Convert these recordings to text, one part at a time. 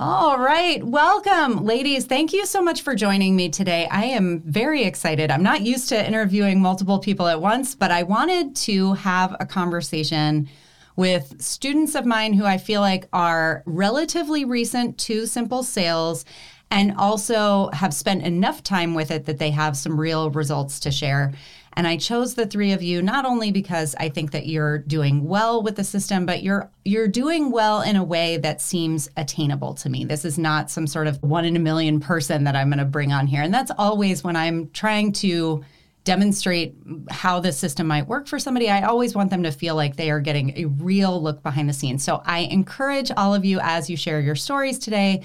All right. Welcome, ladies. Thank you so much for joining me today. I am very excited. I'm not used to interviewing multiple people at once, but I wanted to have a conversation with students of mine who I feel like are relatively recent to Simple Sales and also have spent enough time with it that they have some real results to share. And I chose the three of you not only because I think that you're doing well with the system, but you're you're doing well in a way that seems attainable to me. This is not some sort of one in a million person that I'm going to bring on here. And that's always when I'm trying to demonstrate how the system might work for somebody, I always want them to feel like they are getting a real look behind the scenes. So I encourage all of you as you share your stories today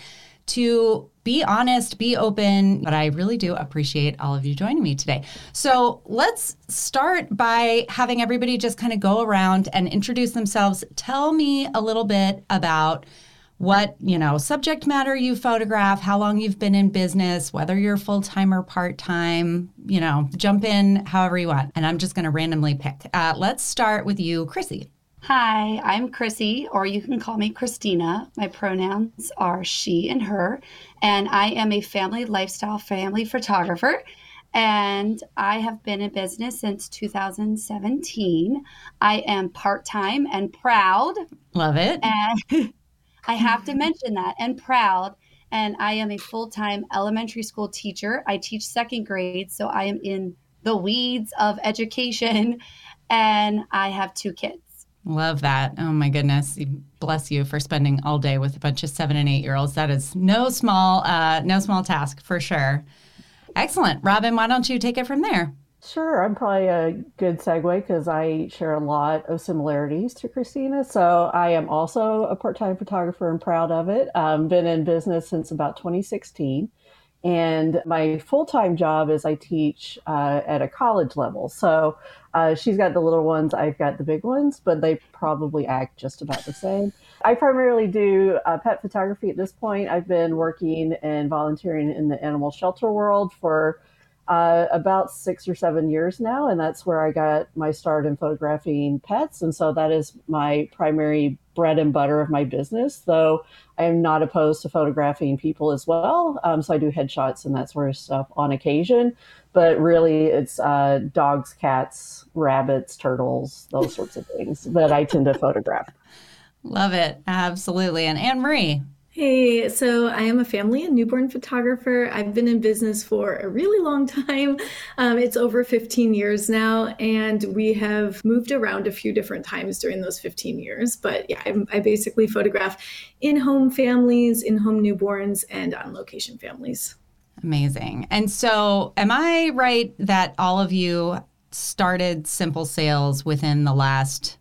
to be honest, be open, but I really do appreciate all of you joining me today. So let's start by having everybody just kind of go around and introduce themselves. Tell me a little bit about what you know subject matter you photograph how long you've been in business whether you're full-time or part-time you know jump in however you want and i'm just going to randomly pick uh, let's start with you chrissy Hi, I'm Chrissy, or you can call me Christina. My pronouns are she and her, and I am a family lifestyle family photographer. And I have been in business since 2017. I am part time and proud. Love it. And I have to mention that and proud. And I am a full time elementary school teacher. I teach second grade, so I am in the weeds of education. And I have two kids. Love that. Oh my goodness. Bless you for spending all day with a bunch of seven and eight year olds. That is no small, uh, no small task for sure. Excellent. Robyn, why don't you take it from there? Sure. I'm probably a good segue because I share a lot of similarities to Christina. So I am also a part time photographer and proud of it. Um, been in business since about 2016. And my full time job is I teach uh, at a college level. So uh, she's got the little ones, I've got the big ones, but they probably act just about the same. I primarily do uh, pet photography at this point. I've been working and volunteering in the animal shelter world for uh, about six or seven years now, and that's where I got my start in photographing pets. And so that is my primary bread and butter of my business, though I am not opposed to photographing people as well. Um, so I do headshots and that sort of stuff on occasion, but really it's uh, dogs, cats, rabbits, turtles, those sorts of things that I tend to photograph. Love it. Absolutely. And Anne Marie, Hey, so I am a family and newborn photographer. I've been in business for a really long time. Um, it's over 15 years now, and we have moved around a few different times during those 15 years. But yeah, I, I basically photograph in home families, in home newborns, and on location families. Amazing. And so, am I right that all of you started Simple Sales within the last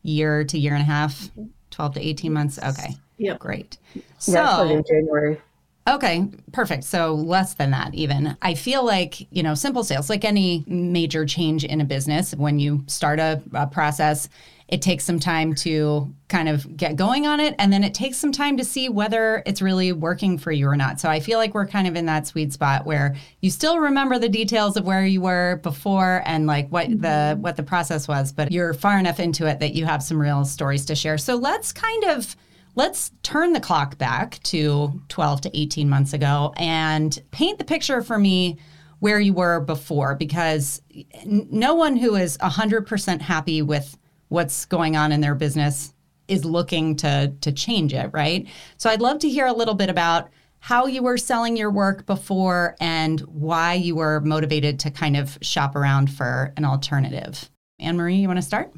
year to year and a half, 12 to 18 months? Okay. Yep. Great. So, yeah, in January. Okay, perfect. So less than that, even. I feel like, you know, simple sales, like any major change in a business, when you start a, a, process, it takes some time to kind of get going on it. And then it takes some time to see whether it's really working for you or not. So I feel like we're kind of in that sweet spot where you still remember the details of where you were before and like what the mm-hmm. what the process was, but you're far enough into it that you have some real stories to share. So let's kind of Let's turn the clock back to 12 to 18 months ago and paint the picture for me where you were before because no one who is 100% happy with what's going on in their business is looking to to change it, right? So I'd love to hear a little bit about how you were selling your work before and why you were motivated to kind of shop around for an alternative. Anne Marie, you want to start?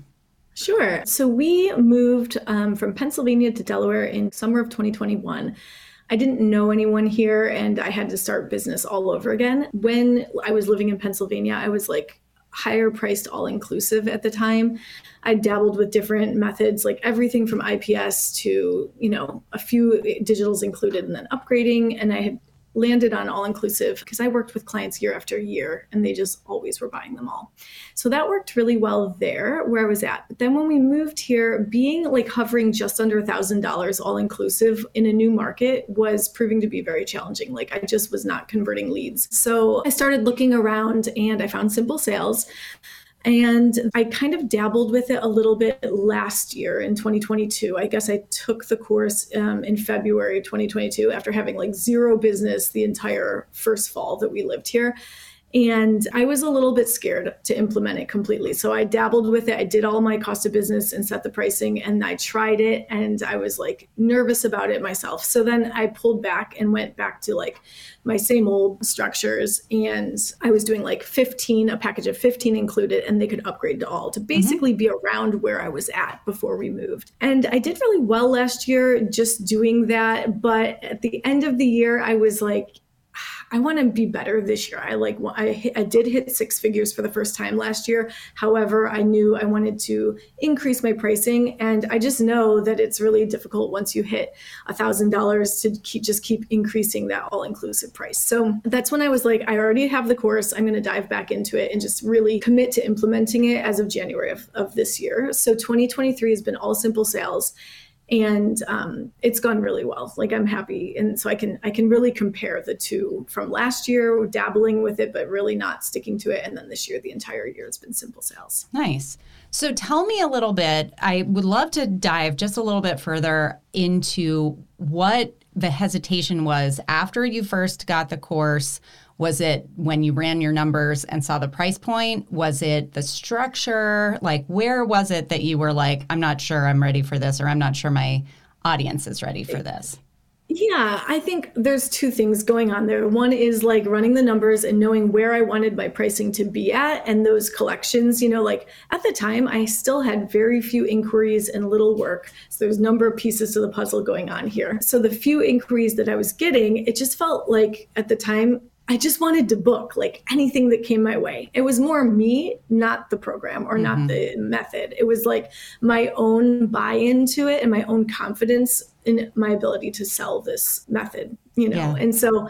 Sure. So we moved um, from Pennsylvania to Delaware in summer of 2021. I didn't know anyone here and I had to start business all over again. When I was living in Pennsylvania, I was like higher priced all inclusive at the time. I dabbled with different methods like everything from IPS to, you know, a few digitals included and then upgrading and I had landed on all inclusive because I worked with clients year after year and they just always were buying them all. So that worked really well there where I was at. But then when we moved here, being like hovering just under a thousand dollars all inclusive in a new market was proving to be very challenging. Like I just was not converting leads. So I started looking around and I found simple sales. And I kind of dabbled with it a little bit last year in 2022. I guess I took the course um, in February 2022 after having like zero business the entire first fall that we lived here. And I was a little bit scared to implement it completely. So I dabbled with it. I did all my cost of business and set the pricing and I tried it and I was like nervous about it myself. So then I pulled back and went back to like my same old structures and I was doing like 15, a package of 15 included, and they could upgrade to all to mm-hmm. basically mm-hmm. be around where I was at before we moved. And I did really well last year just doing that. But at the end of the year, I was like, I want to be better this year. I like I, I did hit six figures for the first time last year. However, I knew I wanted to increase my pricing, and I just know that it's really difficult once you hit a thousand dollars to keep just keep increasing that all inclusive price. So that's when I was like, I already have the course. I'm going to dive back into it and just really commit to implementing it as of January of, of this year. So 2023 has been all simple sales and um, it's gone really well. Like i'm happy. And so i can i can really compare the two from last year dabbling with it but really not sticking to it. And then this year the entire year it's been simple sales. Nice. So tell me a little bit. I would love to dive just a little bit further into what the hesitation was after you first got the course was it when you ran your numbers and saw the price point? Was it the structure? Like, where was it that you were like, I'm not sure I'm ready for this, or I'm not sure my audience is ready for this? Yeah, I think there's two things going on there. One is like running the numbers and knowing where I wanted my pricing to be at and those collections, you know, like at the time I still had very few inquiries and little work. So there's a number of pieces to the puzzle going on here. So the few inquiries that I was getting, it just felt like at the time I just wanted to book like anything that came my way. It was more me, not the program or mm-hmm. not the method. It was like my own buy into it and my own confidence in my ability to sell this method, you know? Yeah. And so,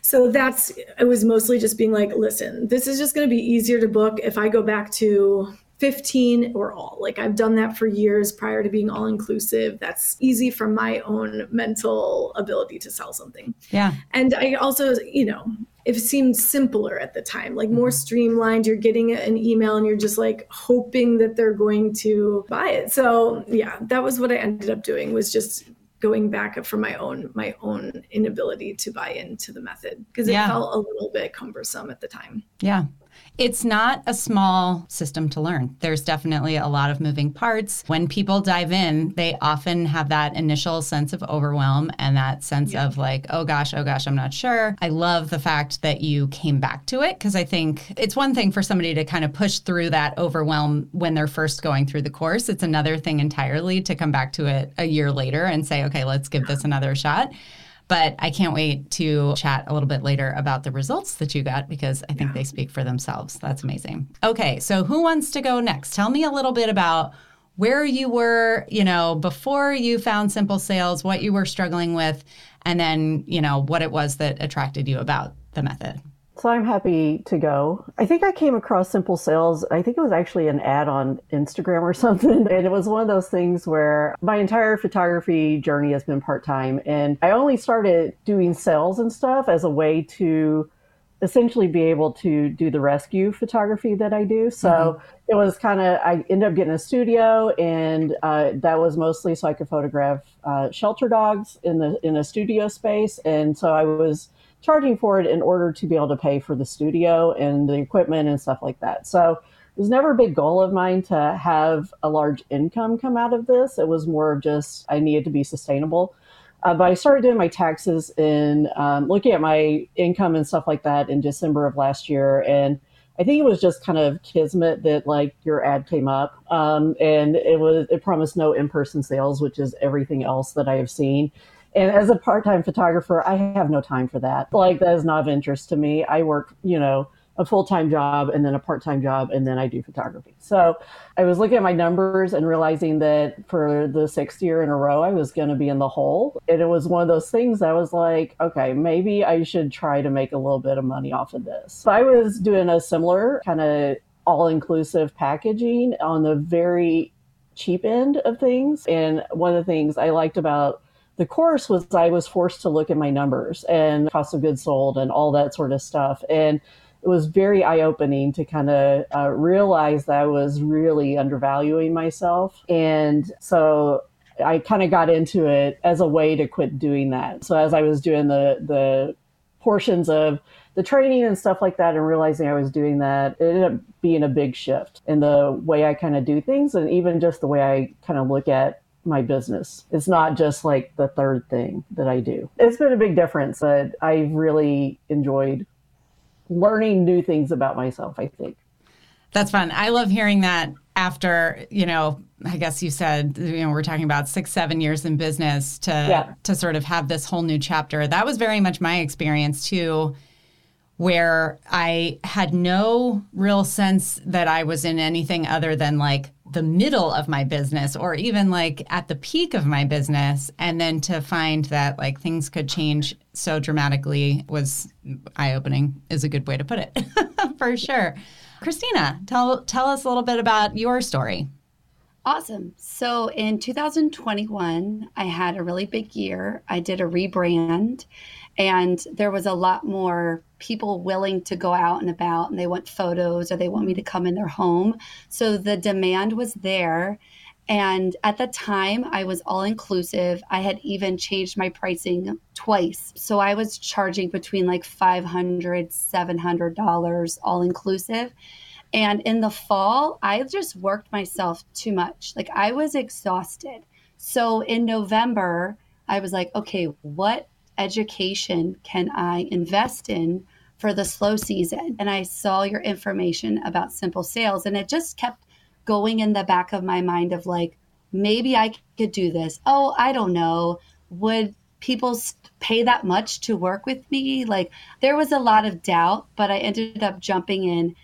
so that's, it was mostly just being like, listen, this is just going to be easier to book if I go back to 15 or all. Like I've done that for years prior to being all inclusive. That's easy from my own mental ability to sell something. Yeah. And I also, you know, it seemed simpler at the time, like more mm-hmm. streamlined. You're getting an email and you're just like hoping that they're going to buy it. So yeah, that was what I ended up doing was just going back up for my own my own inability to buy into the method because it yeah. felt a little bit cumbersome at the time. Yeah. It's not a small system to learn. There's definitely a lot of moving parts. When people dive in, they often have that initial sense of overwhelm and that sense yeah. of like, oh gosh, oh gosh, I'm not sure. I love the fact that you came back to it because I think it's one thing for somebody to kind of push through that overwhelm when they're first going through the course. It's another thing entirely to come back to it a year later and say, okay, let's give this another shot. But I can't wait to chat a little bit later about the results that you got because I think yeah. they speak for themselves. That's amazing. Okay, so who wants to go next? Tell me a little bit about where you were, you know, before you found Simple Sales, what you were struggling with, and then, you know, what it was that attracted you about the method. So I'm happy to go. I think I came across Simple Sales. I think it was actually an ad on Instagram or something. And it was one of those things where my entire photography journey has been part time. And I only started doing sales and stuff as a way to essentially be able to do the rescue photography that I do. So mm-hmm. it was kind of, I ended up getting a studio and uh, that was mostly so I could photograph uh, shelter dogs in the, in a studio space. And so I was, charging for it in order to be able to pay for the studio and the equipment and stuff like that. So it was never a big goal of mine to have a large income come out of this. It was more of just I needed to be sustainable. Uh, but I started doing my taxes and um, looking at my income and stuff like that in December of last year. And I think it was just kind of kismet that like your ad came up, um, and it was it promised no in person sales, which is everything else that I have seen. And as a part time photographer, I have no time for that. Like, that is not of interest to me. I work, you know, a full time job and then a part time job, and then I do photography. So I was looking at my numbers and realizing that for the sixth year in a row, I was going to be in the hole. And it was one of those things I was like, okay, maybe I should try to make a little bit of money off of this. So I was doing a similar kind of all inclusive packaging on the very cheap end of things. And one of the things I liked about the course was I was forced to look at my numbers and cost of goods sold and all that sort of stuff. And it was very eye opening to kind of uh, realize that I was really undervaluing myself. And so I kind of got into it as a way to quit doing that. So as I was doing the, the portions of the training and stuff like that and realizing I was doing that, it ended up being a big shift in the way I kind of do things and even just the way I kind of look at my business. It's not just like the third thing that I do. It's been a big difference, but I've really enjoyed learning new things about myself, I think. That's fun. I love hearing that after, you know, I guess you said, you know, we're talking about six, seven years in business to yeah. to sort of have this whole new chapter. That was very much my experience too, where I had no real sense that I was in anything other than like the middle of my business or even like at the peak of my business. And then to find that like things could change so dramatically was eye-opening is a good way to put it for sure. Christina tell tell us a little bit about your story. Awesome. So in 2021 i had a really big year. I did a rebrand and there was a lot more people willing to go out and about and they want photos or they want me to come in their home. So the demand was there. And at the time i was all inclusive. I had even changed my pricing twice. So i was charging between like 500 700 dollars all inclusive. And in the fall i just worked myself too much. Like i was exhausted. So in november i was like okay what education can I invest in for the slow season? And I saw your information about simple sales, and it just kept going in the back of my mind of like, maybe I could do this. Oh, I don't know. Would people pay that much to work with me? Like, there was a lot of doubt, but I ended up jumping in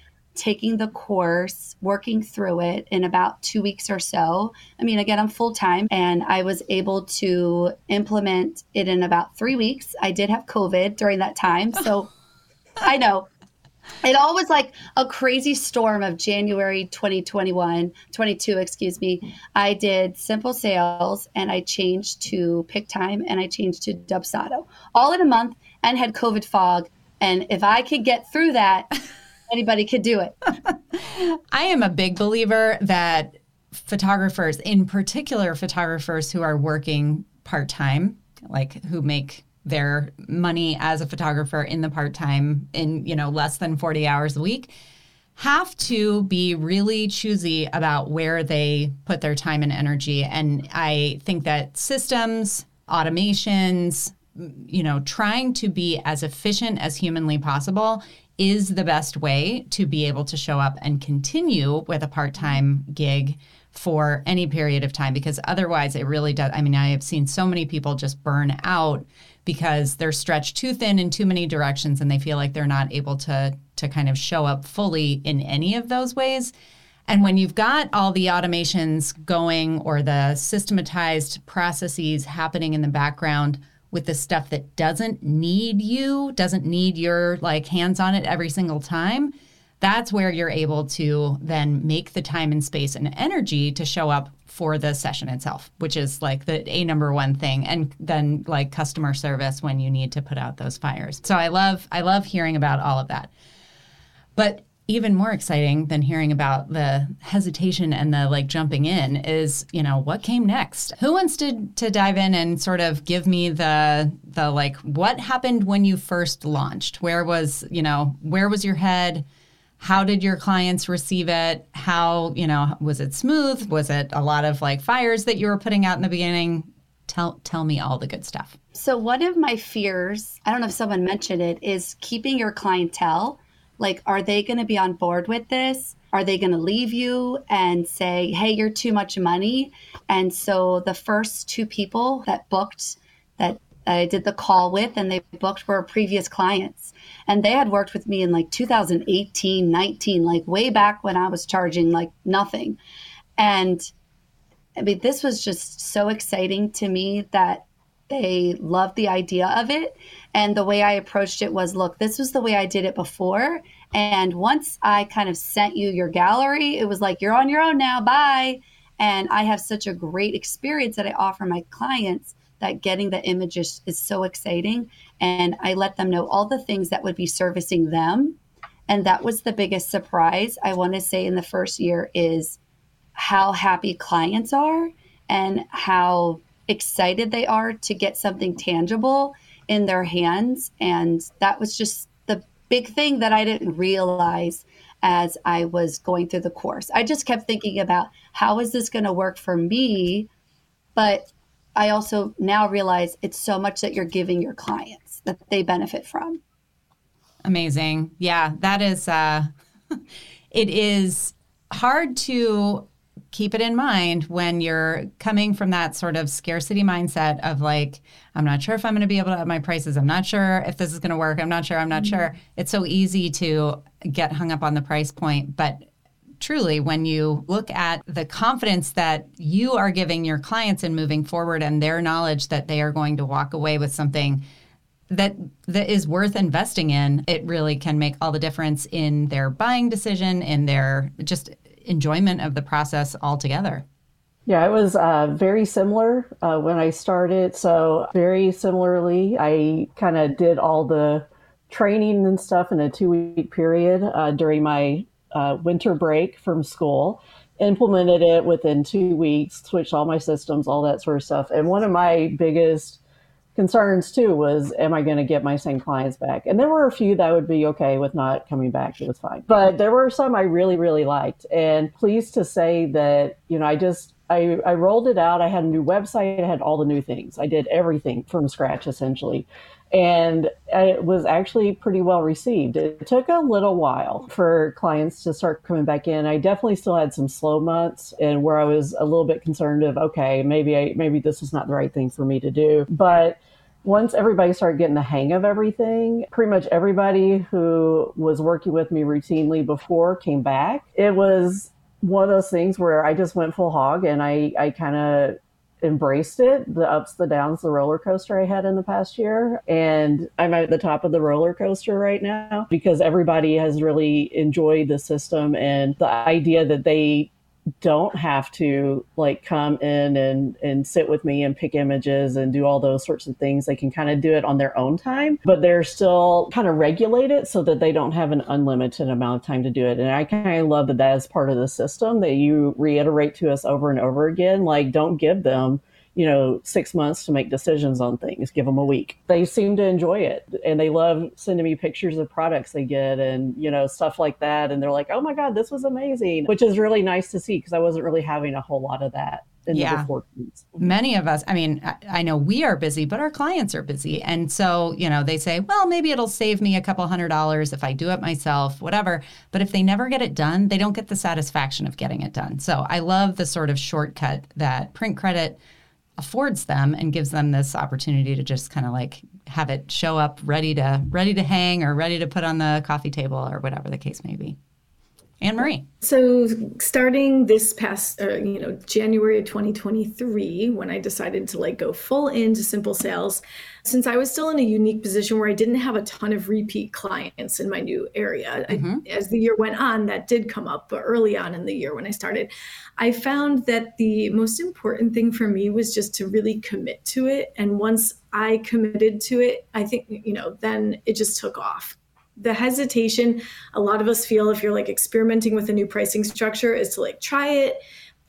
taking the course, working through it in about two weeks or so. I mean, again, I'm full time and I was able to implement it in about three weeks. I did have COVID during that time. So I know it all was like a crazy storm of January 2021, 22, excuse me. I did simple sales and I changed to Pic-Time and I changed to Dubsado all in a month and had COVID fog. And if I could get through that, anybody could do it. I am a big believer that photographers, in particular photographers who are working part time, like who make their money as a photographer in the part time in, you know, less than 40 hours a week, have to be really choosy about where they put their time and energy. And I think that systems, automations, you know, trying to be as efficient as humanly possible is the best way to be able to show up and continue with a part time gig for any period of time because otherwise it really does. I mean, I have seen so many people just burn out because they're stretched too thin in too many directions and they feel like they're not able to to kind of show up fully in any of those ways. And when you've got all the automations going or the systematized processes happening in the background, with the stuff that doesn't need you, doesn't need your like hands on it every single time, that's where you're able to then make the time and space and energy to show up for the session itself, which is like the a number one thing and then like customer service when you need to put out those fires. So I love I love hearing about all of that. But even more exciting than hearing about the hesitation and the like jumping in is you know what came next? Who wants to to dive in and sort of give me the the like what happened when you first launched? Where was you know where was your head? How did your clients receive it? How you know was it smooth? Was it a lot of like fires that you were putting out in the beginning? Tell tell me all the good stuff. So one of my fears i don't know if someone mentioned it is keeping your clientele like, are they going to be on board with this? Are they going to leave you and say, hey, you're too much money? And so the first two people that booked that I did the call with and they booked were previous clients. And they had worked with me in like 2018, 19, like way back when I was charging like nothing. And I mean, this was just so exciting to me that they loved the idea of it. And the way I approached it was look, this was the way I did it before. And once I kind of sent you your gallery, it was like, you're on your own now. Bye. And I have such a great experience that I offer my clients that getting the images is so exciting. And I let them know all the things that would be servicing them And that was the biggest surprise, I want to say, in the first year is how happy clients are and how excited they are to get something tangible in their hands. And that was just the big thing that I didn't realize as I was going through the course. I just kept thinking about how is this going to work for me? But I also now realize it's so much that you're giving your clients that they benefit from. Amazing. Yeah, that is uh it is hard to keep it in mind when you're coming from that sort of scarcity mindset of like i'm not sure if i'm going to be able to have my prices. I'm not sure if this is going to work. I'm not sure. I'm not mm-hmm. sure it's so easy to get hung up on the price point. But truly when you look at the confidence that you are giving your clients in moving forward and their knowledge that they are going to walk away with something that that is worth investing in it really can make all the difference in their buying decision in their just enjoyment of the process altogether. Yeah, it was uh, very similar uh, when I started. So, very similarly, I kind of did all the training and stuff in a two week period uh, during my uh, winter break from school, implemented it within two weeks, switched all my systems, all that sort of stuff. And one of my biggest concerns too was am i going to get my same clients back? And there were a few that would be okay with not coming back. It was fine. But there were some i really really liked. And pleased to say that you know i just I, I rolled it out. I had a new website. I had all the new things. I did everything from scratch essentially. And it was actually pretty well received. It took a little while for clients to start coming back in. I definitely still had some slow months and where I was a little bit concerned of okay, maybe I maybe this is not the right thing for me to do. But once everybody started getting the hang of everything, pretty much everybody who was working with me routinely before came back. It was one of those things where I just went full hog and I, I kind of embraced it the ups, the downs, the roller coaster I had in the past year. And I'm at the top of the roller coaster right now because everybody has really enjoyed the system and the idea that they don't have to like come in and and sit with me and pick images and do all those sorts of things. They can kind of do it on their own time but they're still kind of regulated so that they don't have an unlimited amount of time to do it. And i kind of love that that is part of the system that you reiterate to us over and over again like don't give them you know, six months to make decisions on things. Give them a week. They seem to enjoy it and they love sending me pictures of products they get and, you know, stuff like that. And they're like, oh my God, this was amazing, which is really nice to see because I wasn't really having a whole lot of that. In yeah. Many of us, I mean, I know we are busy, but our clients are busy. And so, you know, they say, well, maybe it'll save me a couple hundred dollars if I do it myself, whatever. But if they never get it done, they don't get the satisfaction of getting it done. So I love the sort of shortcut that print credit affords them and gives them this opportunity to just kind of like have it show up ready to ready to hang or ready to put on the coffee table or whatever the case may be. Anne Marie. So, starting this past, uh, you know, January of 2023, when I decided to like go full into simple sales, since I was still in a unique position where I didn't have a ton of repeat clients in my new area, mm-hmm. I, as the year went on, that did come up. But early on in the year when I started, I found that the most important thing for me was just to really commit to it. And once I committed to it, I think, you know, then it just took off the hesitation a lot of us feel if you're like experimenting with a new pricing structure is to like try it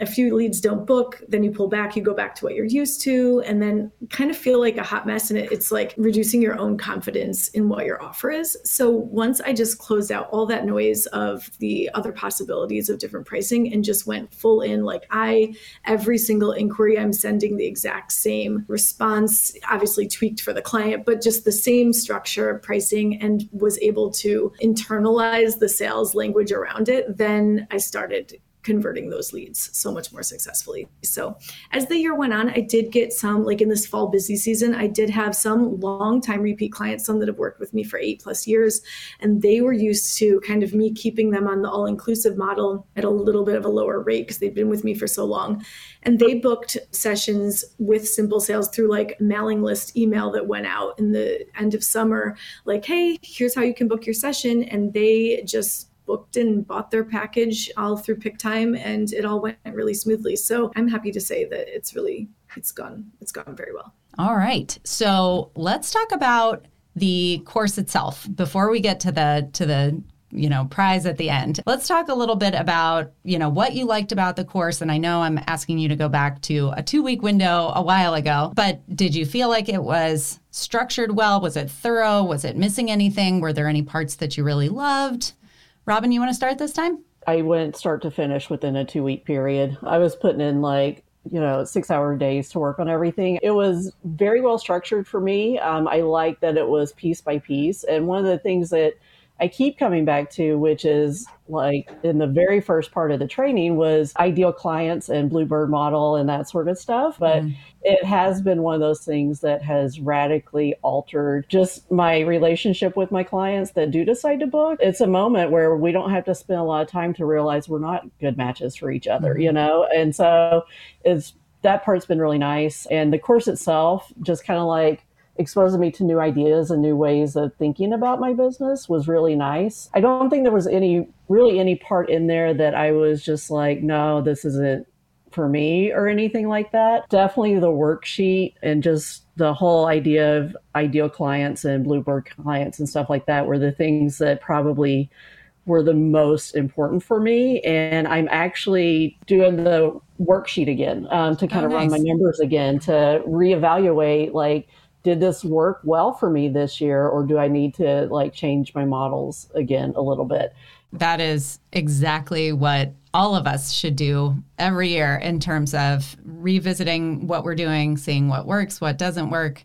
a few leads don't book, then you pull back, you go back to what you're used to, and then kind of feel like a hot mess. And it, it's like reducing your own confidence in what your offer is. So once I just closed out all that noise of the other possibilities of different pricing and just went full in, like I, every single inquiry, I'm sending the exact same response, obviously tweaked for the client, but just the same structure of pricing and was able to internalize the sales language around it, then I started converting those leads so much more successfully. So as the year went on, I did get some, like in this fall busy season, I did have some long time repeat clients, some that have worked with me for eight plus years. And they were used to kind of me keeping them on the all inclusive model at a little bit of a lower rate because they've been with me for so long. And they booked sessions with Simple Sales through like mailing list email that went out in the end of summer, like, hey, here's how you can book your session. And they just booked and bought their package all through Pic-Time, and it all went really smoothly. So I'm happy to say that it's really it's gone it's gone very well. All right, so let's talk about the course itself before we get to the to the you know, prize at the end. Let's talk a little bit about, you know, what you liked about the course. And I know I'm asking you to go back to a two week window a while ago, but did you feel like it was structured well? Was it thorough? Was it missing anything? Were there any parts that you really loved? Robyn, you want to start this time? I went start to finish within a two week period. I was putting in like you know six hour days to work on everything it was very well structured for me um, i like that it was piece by piece and one of the things that I keep coming back to, which is like in the very first part of the training was ideal clients and Bluebird model and that sort of stuff. But mm. it has been one of those things that has radically altered just my relationship with my clients that do decide to book. It's a moment where we don't have to spend a lot of time to realize we're not good matches for each other, mm. you know? And so it's that part's been really nice. And the course itself just kind of like exposing me to new ideas and new ways of thinking about my business was really nice. I don't think there was any really any part in there that I was just like, no, this isn't for me or anything like that. Definitely the worksheet and just the whole idea of ideal clients and Bluebird clients and stuff like that were the things that probably were the most important for me. And I'm actually doing the worksheet again um, to kind oh, of nice. run my numbers again to reevaluate like did this work well for me this year or do I need to like change my models again a little bit? That is exactly what all of us should do every year in terms of revisiting what we're doing, seeing what works, what doesn't work,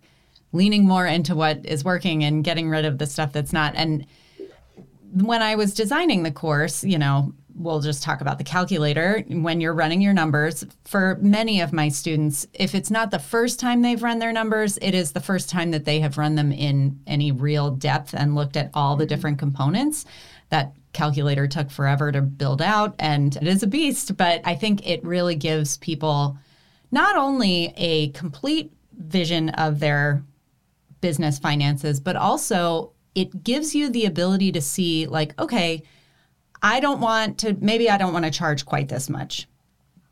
leaning more into what is working and getting rid of the stuff that's not. And when I was designing the course, you know, we'll just talk about the calculator when you're running your numbers. For many of my students, if it's not the first time they've run their numbers, it is the first time that they have run them in any real depth and looked at all the mm-hmm. different components. That calculator took forever to build out and it is a beast, but I think it really gives people not only a complete vision of their business finances, but also it gives you the ability to see, like, okay, I don't want to, maybe I don't want to charge quite this much,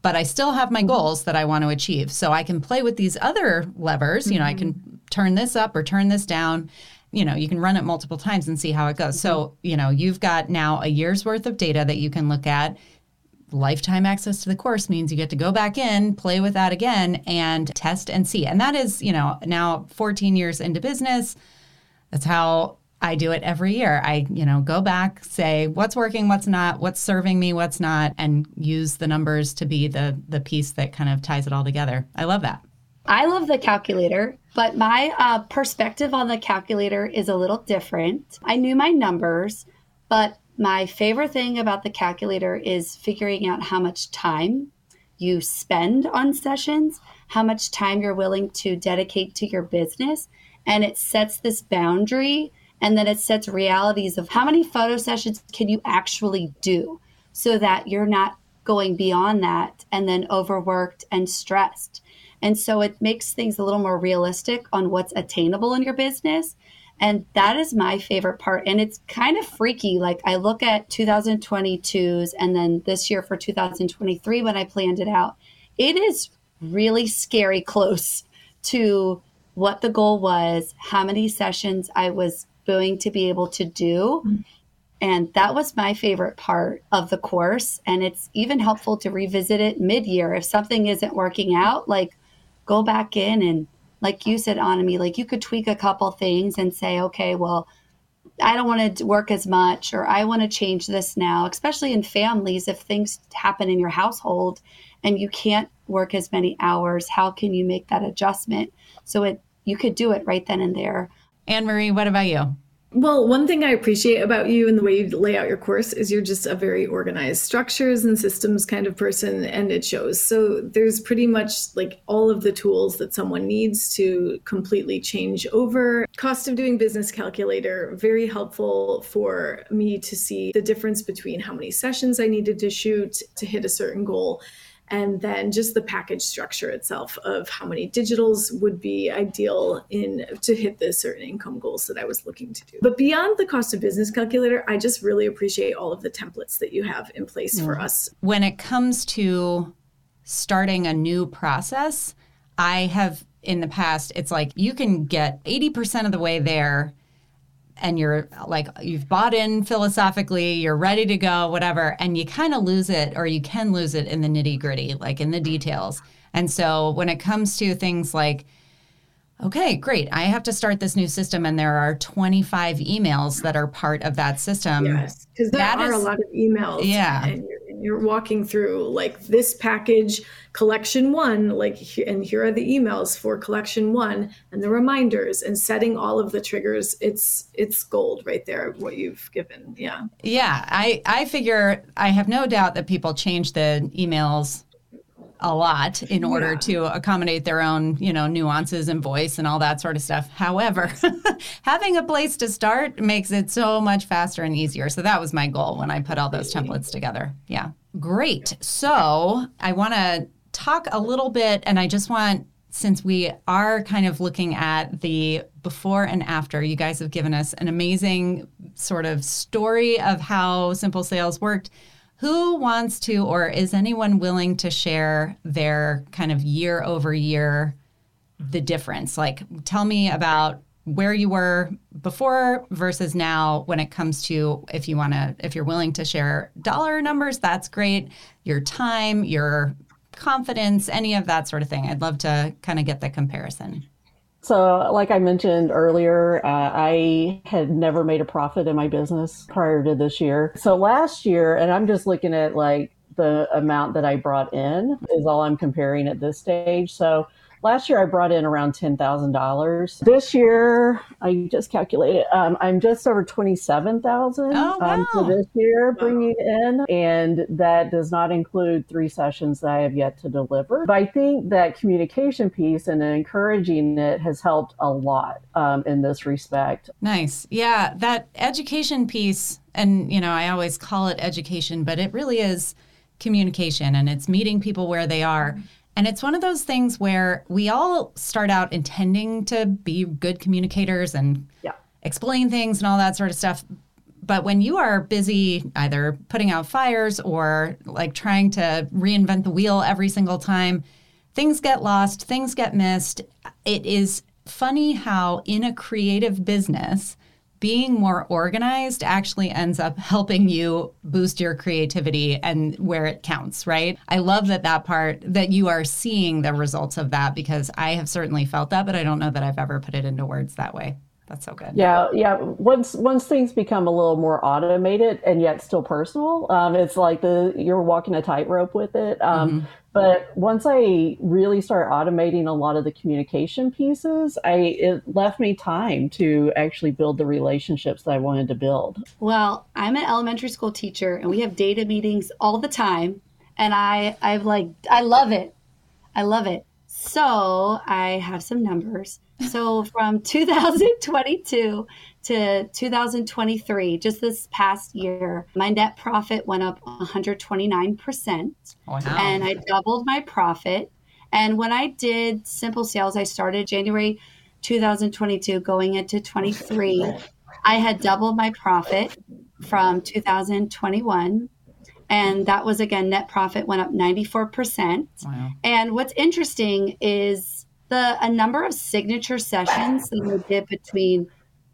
but I still have my goals that I want to achieve. So I can play with these other levers. Mm-hmm. You know, I can mm-hmm. turn this up or turn this down. You know, you can run it multiple times and see how it goes. Mm-hmm. So, you know, you've got now a year's worth of data that you can look at. Lifetime access to the course means you get to go back in, play with that again, and test and see. And that is, you know, now 14 years into business. That's how I do it every year. I, you know, go back, say what's working, what's not, what's serving me, what's not, and use the numbers to be the the piece that kind of ties it all together. I love that. I love the calculator, but my uh, perspective on the calculator is a little different. I knew my numbers, but my favorite thing about the calculator is figuring out how much time you spend on sessions, how much time you're willing to dedicate to your business. And it sets this boundary and then it sets realities of how many photo sessions can you actually do so that you're not going beyond that and then overworked and stressed. And so it makes things a little more realistic on what's attainable in your business. And that is my favorite part. And it's kind of freaky. Like I look at 2022's and then this year for 2023 when I planned it out, it is really scary close to what the goal was, how many sessions I was going to be able to do. Mm-hmm. And that was my favorite part of the course. And it's even helpful to revisit it mid year. If something isn't working out, like go back in and, like you said, Anne Marie, like you could tweak a couple things and say, okay, well, I don't want to work as much, or I want to change this now, especially in families. If things happen in your household and you can't work as many hours, how can you make that adjustment? So it you could do it right then and there. Anne Marie, what about you? Well, one thing I appreciate about you and the way you lay out your course is you're just a very organized structures and systems kind of person, and it shows. So there's pretty much like all of the tools that someone needs to completely change over. Cost of doing business calculator, very helpful for me to see the difference between how many sessions I needed to shoot to hit a certain goal and then just the package structure itself of how many digitals would be ideal in to hit the certain income goals that I was looking to do. But beyond the cost of business calculator, I just really appreciate all of the templates that you have in place mm. for us. When it comes to starting a new process, I have in the past it's like you can get 80% of the way there and you're like you've bought in philosophically, you're ready to go, whatever, and you kind of lose it or you can lose it in the nitty gritty, like in the details. And so when it comes to things like okay, great. I have to start this new system, and there are 25 emails that are part of that system. Yes, because there That are is- a lot of emails. Yeah. and you're, and you're walking through like this package, collection one, like, and here are the emails for collection one, and the reminders, and setting all of the triggers. It's it's gold right there. What you've given, yeah. Yeah, I, I figure I have no doubt that people change the emails a lot in order Yeah. to accommodate their own, you know, nuances and voice and all that sort of stuff. However, having a place to start makes it so much faster and easier. So that was my goal when I put all those templates together. Yeah. Great. So I want to talk a little bit, and I just want since we are kind of looking at the before and after, you guys have given us an amazing sort of story of how Simple Sales worked. Who wants to, or is anyone willing to share their kind of year over year, the difference? Like, tell me about where you were before versus now when it comes to if you want to, if you're willing to share dollar numbers, that's great. Your time, your confidence, any of that sort of thing. I'd love to kind of get the comparison. So, like I mentioned earlier, uh, I had never made a profit in my business prior to this year. So, last year, and I'm just looking at like the amount that I brought in, is all I'm comparing at this stage. So, last year I brought in around $10,000. This year, I just calculated, um, I'm just over 27,000 Oh, um, for this year bringing in. And that does not include three sessions that I have yet to deliver. But I think that communication piece and encouraging it has helped a lot um, in this respect. Nice. Yeah, that education piece, and you know, I always call it education, but it really is communication and it's meeting people where they are. And it's one of those things where we all start out intending to be good communicators and Yeah. explain things and all that sort of stuff. But when you are busy either putting out fires or like trying to reinvent the wheel every single time, things get lost, things get missed. It is funny how, in a creative business, being more organized actually ends up helping you boost your creativity and where it counts, right? I love that that part that you are seeing the results of that because I have certainly felt that, but I don't know that I've ever put it into words that way. That's so good. Yeah, yeah. Once once things become a little more automated and yet still personal, um, it's like the you're walking a tightrope with it. Um, But once I really started automating a lot of the communication pieces, I it left me time to actually build the relationships that I wanted to build. Well, I'm an elementary school teacher and we have data meetings all the time. And I, I've like, I love it. I love it. So I have some numbers. So from 2022 to 2023, just this past year, my net profit went up 129%. Wow. and I doubled my profit. And when I did simple sales, I started January 2022 going into 23. I had doubled my profit from 2021. And that was again, net profit went up 94%. wow. And what's interesting is the a number of signature sessions that we did between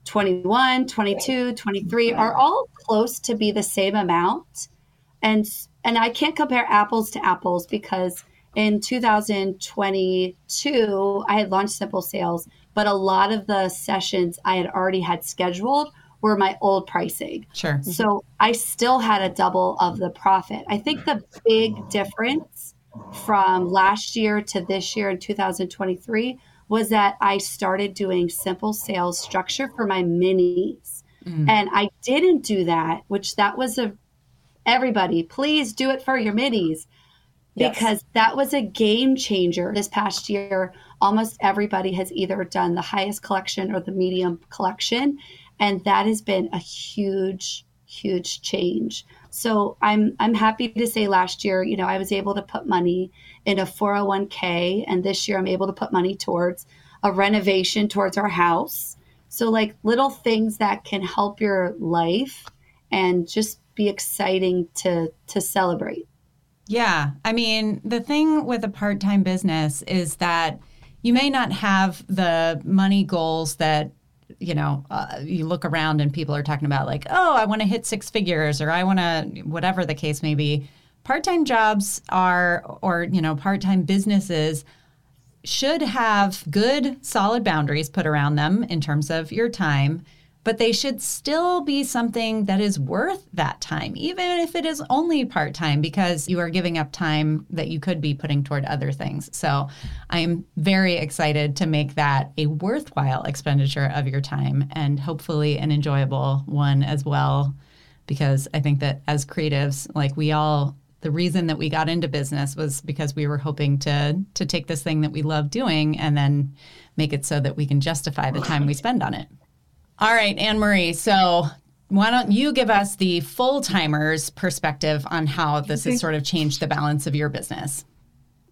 21, 22, 23 are all close to be the same amount. And and I can't compare apples to apples because in 2022 I had launched Simple Sales, but a lot of the sessions I had already had scheduled were my old pricing. Sure. So I still had a double of the profit. I think the big difference from last year to this year in 2023 was that I started doing simple sales structure for my minis. Mm. And I didn't do that, which that was a everybody, please do it for your minis Yes. because that was a game changer this past year. Almost everybody has either done the highest collection or the medium collection, and that has been a huge, huge change. So I'm I'm happy to say last year, you know, I was able to put money in a 401k, and this year I'm able to put money towards a renovation towards our house. So like little things that can help your life and just be exciting to to celebrate. Yeah. I mean, the thing with a part time business is that you may not have the money goals that you know, uh, you look around and people are talking about like, oh, I want to hit six figures or I want to, whatever the case may be. Part time jobs are, or, you know, part time businesses should have good, solid boundaries put around them in terms of your time but they should still be something that is worth that time, even if it is only part time, because you are giving up time that you could be putting toward other things. So I'm very excited to make that a worthwhile expenditure of your time and hopefully an enjoyable one as well. Because I think that as creatives, like we all, the reason that we got into business was because we were hoping to to take this thing that we love doing and then make it so that we can justify the time we spend on it. All right, Anne Marie. So why don't you give us the full timers perspective on how this okay. has sort of changed the balance of your business?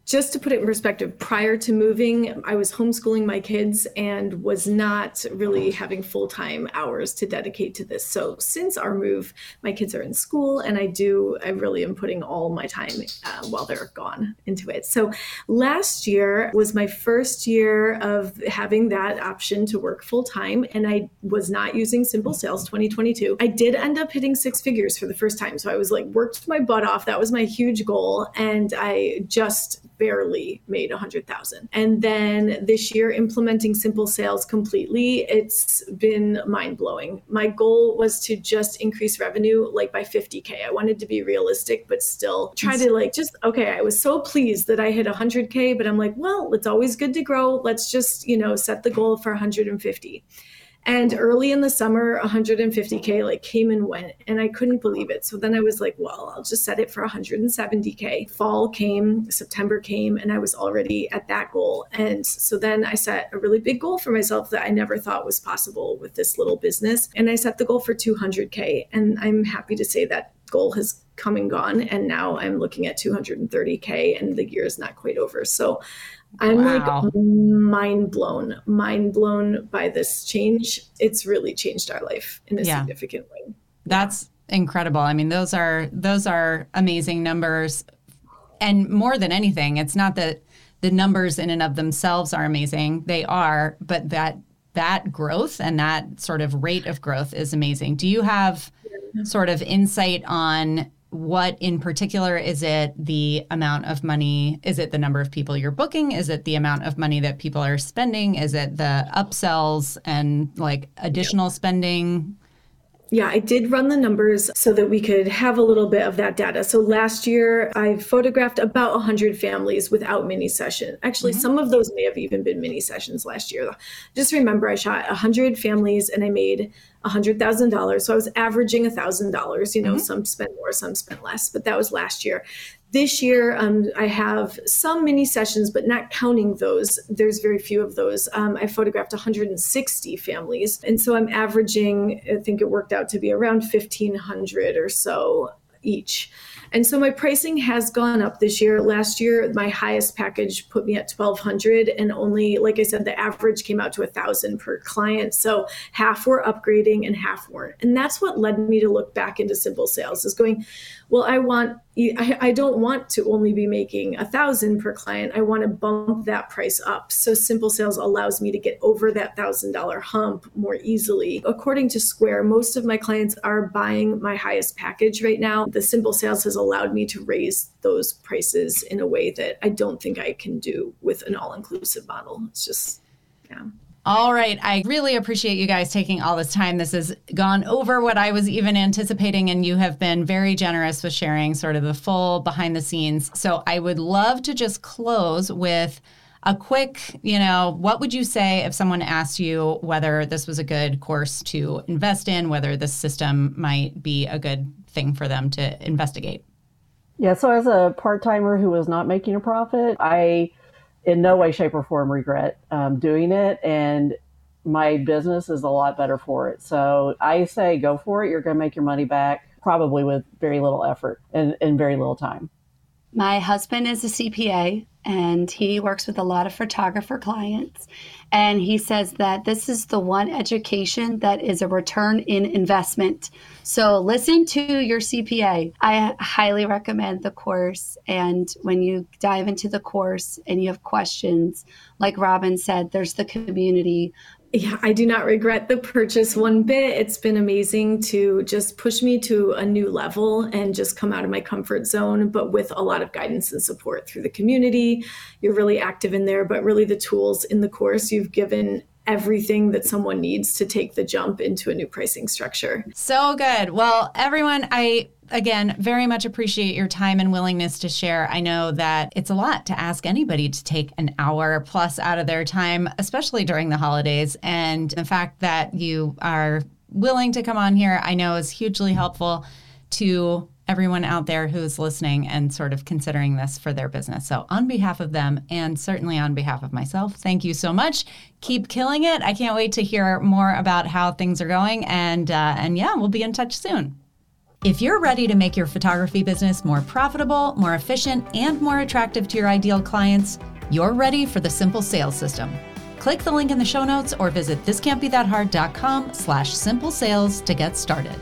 Just to put it in perspective, prior to moving, I was homeschooling my kids and was not really having full time hours to dedicate to this. So since our move, my kids are in school, and I do, I really am putting all my time uh, while they're gone into it. So last year was my first year of having that option to work full time, and I was not using Simple Sales 2022. I did end up hitting six figures for the first time. So I was like, worked my butt off. That was my huge goal. And I just barely made a hundred thousand. And then this year, implementing simple sales completely, it's been mind blowing. My goal was to just increase revenue like by 50K. I wanted to be realistic, but still try to like just, okay, I was so pleased that I hit 100K, but I'm like, well, it's always good to grow. Let's just, you know, set the goal for 150. And early in the summer, 150K like came and went, and I couldn't believe it. So then I was like, well, I'll just set it for 170K. Fall came, September came, and I was already at that goal. And so then I set a really big goal for myself that I never thought was possible with this little business. And I set the goal for 200K. And I'm happy to say that goal has come and gone. And now I'm looking at 230K, and the year is not quite over. So I'm wow. like mind blown, mind blown by this change. It's really changed our life in a yeah. significant way. That's incredible. I mean, those are those are amazing numbers. And more than anything, it's not that the numbers in and of themselves are amazing. They are, but that that growth and that sort of rate of growth is amazing. Do you have sort of insight on what in particular is it the amount of money? Is it the number of people you're booking? Is it the amount of money that people are spending? Is it the upsells and like additional spending yeah, I did run the numbers so that we could have a little bit of that data. So last year, I photographed about 100 families without mini session. Actually, mm-hmm. some of those may have even been mini sessions last year. Just remember, I shot 100 families and I made $100,000. So I was averaging $1,000. You know, mm-hmm. some spent more, some spent less, but that was last year. This year, um, I have some mini sessions, but not counting those. There's very few of those. Um, I photographed 160 families. And so I'm averaging, I think it worked out to be around 1,500 or so each. And so my pricing has gone up this year. Last year, my highest package put me at 1200 and only, like I said, the average came out to a thousand per client. So half were upgrading and half weren't. And that's what led me to look back into simple sales is going, well, I want, I, I don't want to only be making a thousand per client. I want to bump that price up. So simple sales allows me to get over that thousand dollar hump more easily. According to Square, most of my clients are buying my highest package right now. The simple sales has allowed me to raise those prices in a way that I don't think I can do with an all inclusive model. It's just, yeah. All right. I really appreciate you guys taking all this time. This has gone over what I was even anticipating, and you have been very generous with sharing sort of the full behind the scenes. So I would love to just close with a quick, you know, what would you say if someone asked you whether this was a good course to invest in, whether this system might be a good thing for them to investigate? Yeah, so as a part timer who was not making a profit, I in no way, shape, or form regret um, doing it. And my business is a lot better for it. So I say go for it. You're going to make your money back probably with very little effort and, and very little time. My husband is a CPA and he works with a lot of photographer clients. And he says that this is the one education that is a return in investment. So listen to your CPA. I highly recommend the course. And when you dive into the course and you have questions, like Robyn said, there's the community. Yeah, I do not regret the purchase one bit. It's been amazing to just push me to a new level and just come out of my comfort zone, but with a lot of guidance and support through the community. You're really active in there, but really the tools in the course you've given everything that someone needs to take the jump into a new pricing structure. So good. Well, everyone, I again very much appreciate your time and willingness to share. I know that it's a lot to ask anybody to take an hour plus out of their time, especially during the holidays. And the fact that you are willing to come on here, I know is hugely helpful to everyone out there who's listening and sort of considering this for their business. So, on behalf of them and certainly on behalf of myself, thank you so much. Keep killing it. I can't wait to hear more about how things are going. And uh, and yeah, we'll be in touch soon. If you're ready to make your photography business more profitable, more efficient, and more attractive to your ideal clients, you're ready for the Simple Sales System. Click the link in the show notes or visit thiscantbethathard.com slash simple sales to get started.